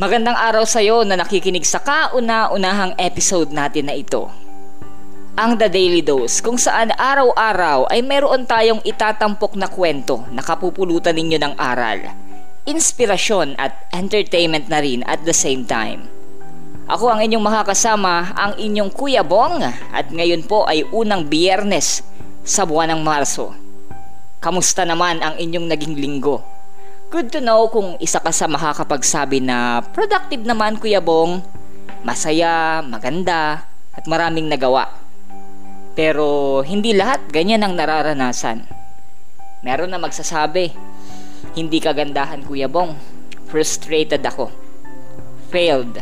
Magandang araw sa iyo na nakikinig sa kauna-unahang episode natin na ito. Ang The Daily Dose kung saan araw-araw ay meron tayong itatampok na kwento na kapupulutan ninyo ng aral, inspirasyon at entertainment na rin at the same time. Ako ang inyong makakasama, ang inyong Kuya Bong at ngayon po ay unang biyernes sa buwan ng Marso. Kamusta naman ang inyong naging linggo? Good to know kung isa ka sa makakapagsabi na productive naman Kuya Bong, masaya, maganda, at maraming nagawa. Pero hindi lahat ganyan ang nararanasan. Meron na magsasabi, hindi kagandahan Kuya Bong, frustrated ako, failed,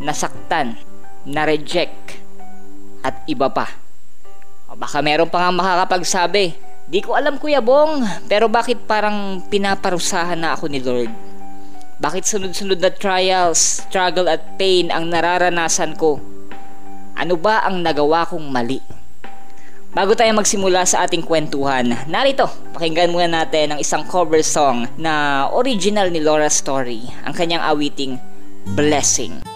nasaktan, na-reject, at iba pa. O baka meron pa nga makakapagsabi, di ko alam Kuya Bong, pero bakit parang pinaparusahan na ako ni Lord? Bakit sunod-sunod na trials, struggle at pain ang nararanasan ko? Ano ba ang nagawa kong mali? Bago tayo magsimula sa ating kwentuhan, narito, pakinggan muna natin ang isang cover song na original ni Laura Story, ang kanyang awiting Blessing.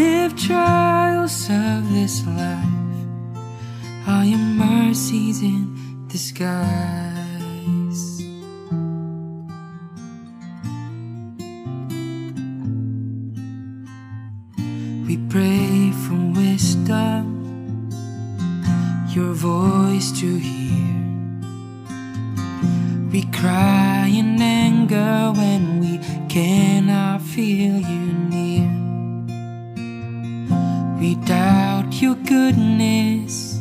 If trials of this life are your mercies in disguise? We pray for wisdom, your voice to hear. We cry in anger when we cannot feel you near. We doubt your goodness,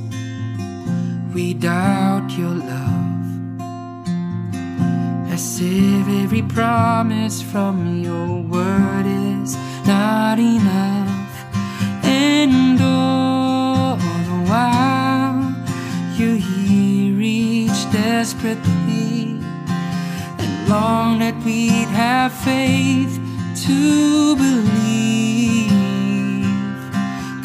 we doubt your love. As if every promise from your word is not enough. And all the while, you hear each desperate plea and long that we'd have faith to believe.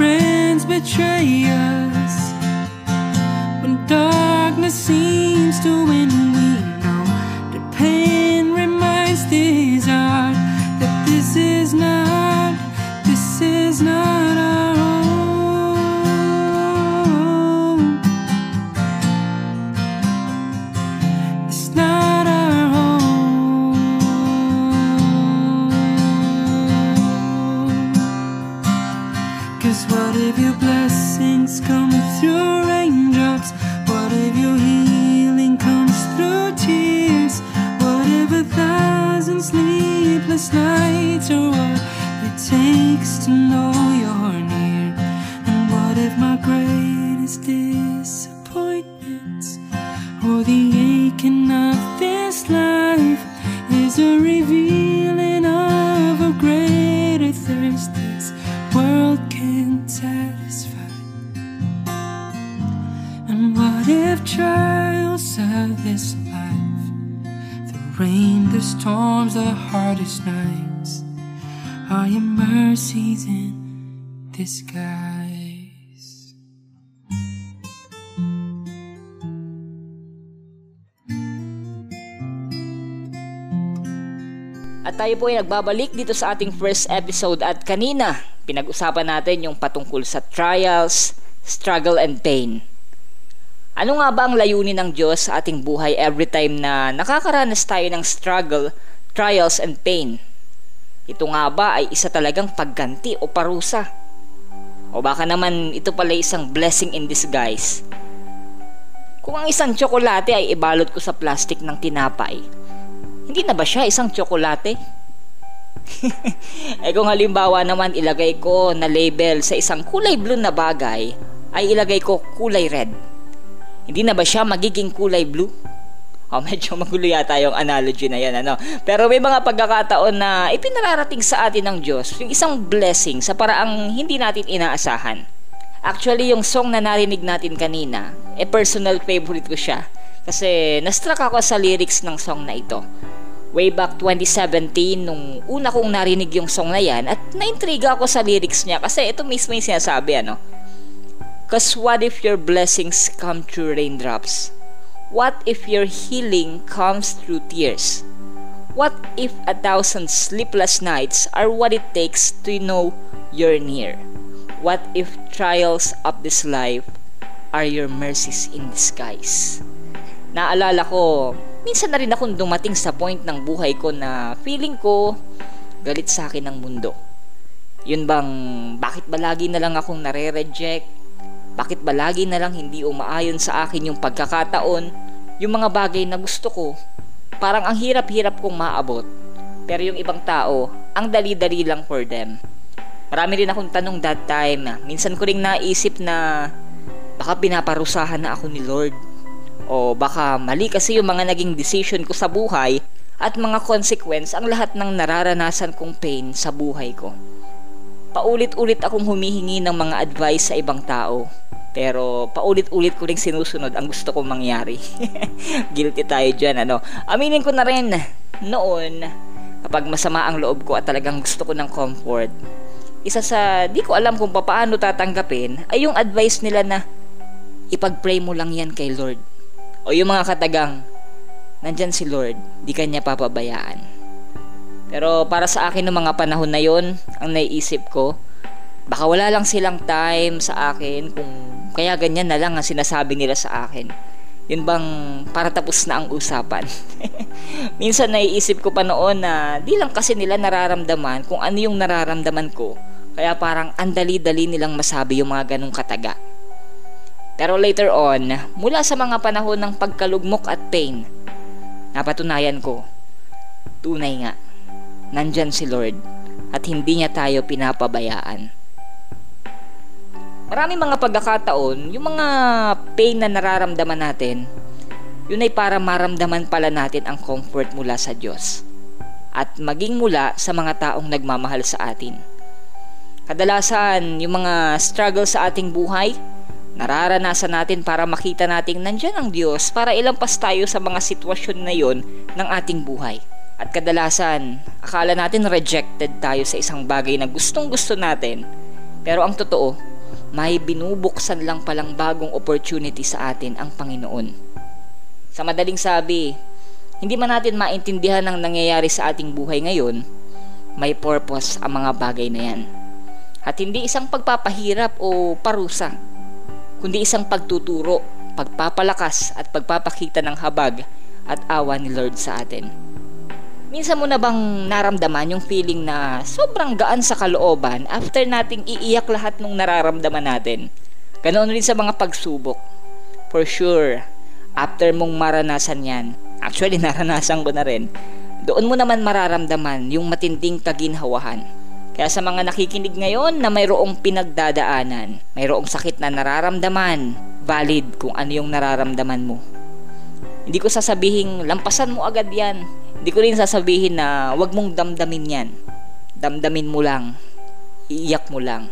Friends betray us, if your blessings come through raindrops? What if your healing comes through tears? What if a thousand sleepless nights are what it takes to know you're near? And what if my greatest disappointments or the aching of disguise. At tayo po ay nagbabalik dito sa ating first episode at kanina pinag-usapan natin yung patungkol sa trials, struggle and pain. Ano nga ba ang layunin ng Diyos sa ating buhay every time na nakakaranas tayo ng struggle, trials and pain? Ito nga ba ay isa talagang pagganti o parusa? O baka naman ito pala isang blessing in disguise? Kung ang isang tsokolate ay ibalot ko sa plastic ng tinapay, hindi na ba siya isang tsokolate? eh kung halimbawa naman ilagay ko na label sa isang kulay blue na bagay, ay ilagay ko kulay red. Hindi na ba siya magiging kulay blue? Oh, medyo magulo yata yung analogy na yan, ano? Pero may mga pagkakataon na ipinararating sa atin ng Diyos yung isang blessing sa paraang hindi natin inaasahan. Actually, yung song na narinig natin kanina, eh personal favorite ko siya. Kasi nastruck ako sa lyrics ng song na ito way back 2017 nung una kong narinig yung song na yan at naintriga ako sa lyrics niya kasi ito mismo yung sinasabi ano. Cause what if your blessings come through raindrops? What if your healing comes through tears? What if a thousand sleepless nights are what it takes to know you're near? What if trials of this life are your mercies in disguise? Naalala ko, minsan na rin akong dumating sa point ng buhay ko na feeling ko galit sa akin ng mundo. Yun bang, bakit ba lagi na lang akong nare-reject? Bakit ba lagi na lang hindi umaayon sa akin yung pagkakataon, yung mga bagay na gusto ko? Parang ang hirap-hirap kong maabot. Pero yung ibang tao, ang dali-dali lang for them. Marami rin akong tanong that time. Minsan ko rin naisip na baka pinaparusahan na ako ni Lord o baka mali kasi yung mga naging decision ko sa buhay at mga consequence ang lahat ng nararanasan kong pain sa buhay ko. Paulit-ulit akong humihingi ng mga advice sa ibang tao. Pero paulit-ulit ko rin sinusunod ang gusto kong mangyari. Guilty tayo dyan, ano. Aminin ko na rin, noon, kapag masama ang loob ko at talagang gusto ko ng comfort, isa sa di ko alam kung paano tatanggapin ay yung advice nila na ipag-pray mo lang yan kay Lord. O yung mga katagang, nandyan si Lord, di kanya papabayaan. Pero para sa akin ng mga panahon na yon, ang naiisip ko, baka wala lang silang time sa akin kung kaya ganyan na lang ang sinasabi nila sa akin. Yun bang para tapos na ang usapan? Minsan naiisip ko pa noon na di lang kasi nila nararamdaman kung ano yung nararamdaman ko. Kaya parang andali-dali nilang masabi yung mga ganong kataga. Pero later on, mula sa mga panahon ng pagkalugmok at pain, napatunayan ko, tunay nga, nandyan si Lord at hindi niya tayo pinapabayaan. Marami mga pagkakataon, yung mga pain na nararamdaman natin, yun ay para maramdaman pala natin ang comfort mula sa Diyos at maging mula sa mga taong nagmamahal sa atin. Kadalasan, yung mga struggle sa ating buhay, nararanasan natin para makita nating nandyan ang Diyos para ilampas tayo sa mga sitwasyon na yon ng ating buhay. At kadalasan, akala natin rejected tayo sa isang bagay na gustong gusto natin. Pero ang totoo, may binubuksan lang palang bagong opportunity sa atin ang Panginoon. Sa madaling sabi, hindi man natin maintindihan ang nangyayari sa ating buhay ngayon, may purpose ang mga bagay na yan. At hindi isang pagpapahirap o parusa kundi isang pagtuturo, pagpapalakas at pagpapakita ng habag at awa ni Lord sa atin. Minsan mo na bang naramdaman yung feeling na sobrang gaan sa kalooban after nating iiyak lahat ng nararamdaman natin? Ganoon rin sa mga pagsubok. For sure, after mong maranasan yan, actually naranasan ko na rin, doon mo naman mararamdaman yung matinding kaginhawahan kaya sa mga nakikinig ngayon na mayroong pinagdadaanan, mayroong sakit na nararamdaman, valid kung ano yung nararamdaman mo. Hindi ko sasabihin, lampasan mo agad yan. Hindi ko rin sasabihin na wag mong damdamin yan. Damdamin mo lang. Iiyak mo lang.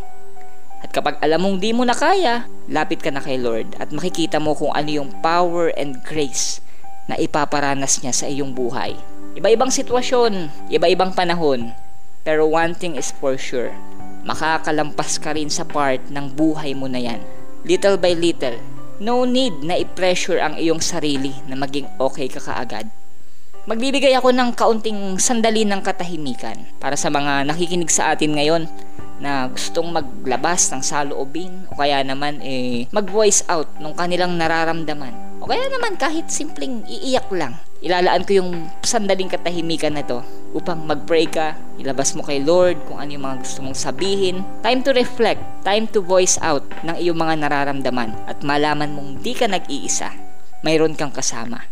At kapag alam mong di mo na kaya, lapit ka na kay Lord at makikita mo kung ano yung power and grace na ipaparanas niya sa iyong buhay. Iba-ibang sitwasyon, iba-ibang panahon. Pero one thing is for sure, makakalampas ka rin sa part ng buhay mo na yan. Little by little, no need na i-pressure ang iyong sarili na maging okay ka kaagad. Magbibigay ako ng kaunting sandali ng katahimikan para sa mga nakikinig sa atin ngayon na gustong maglabas ng saloobin o kaya naman eh, mag-voice out ng kanilang nararamdaman. O kaya naman kahit simpleng iiyak lang. Ilalaan ko yung sandaling katahimikan na to upang mag-pray ka, ilabas mo kay Lord kung ano yung mga gusto mong sabihin. Time to reflect, time to voice out ng iyong mga nararamdaman at malaman mong di ka nag-iisa. Mayroon kang kasama.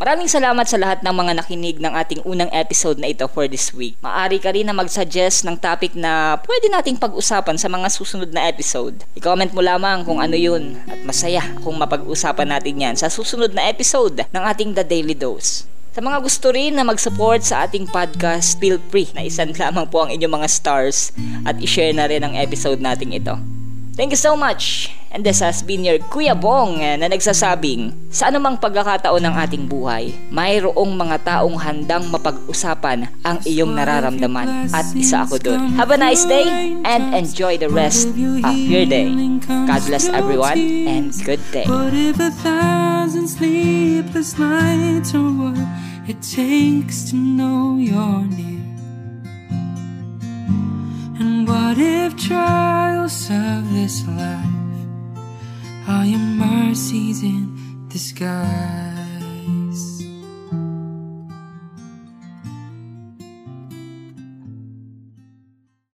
Maraming salamat sa lahat ng mga nakinig ng ating unang episode na ito for this week. Maari ka rin na mag-suggest ng topic na pwede nating pag-usapan sa mga susunod na episode. I-comment mo lamang kung ano yun at masaya kung mapag-usapan natin yan sa susunod na episode ng ating The Daily Dose. Sa mga gusto rin na mag-support sa ating podcast, feel free na isan lamang po ang inyong mga stars at i-share na rin ang episode nating ito. Thank you so much! And this has been your Kuya Bong na nagsasabing, sa anumang pagkakataon ng ating buhay, mayroong mga taong handang mapag-usapan ang iyong nararamdaman at isa ako dun. Have a nice day and enjoy the rest of your day. God bless everyone and good day. What if a thousand sleepless nights are what it takes to know you're near? What if trials of this life are your mercies in disguise?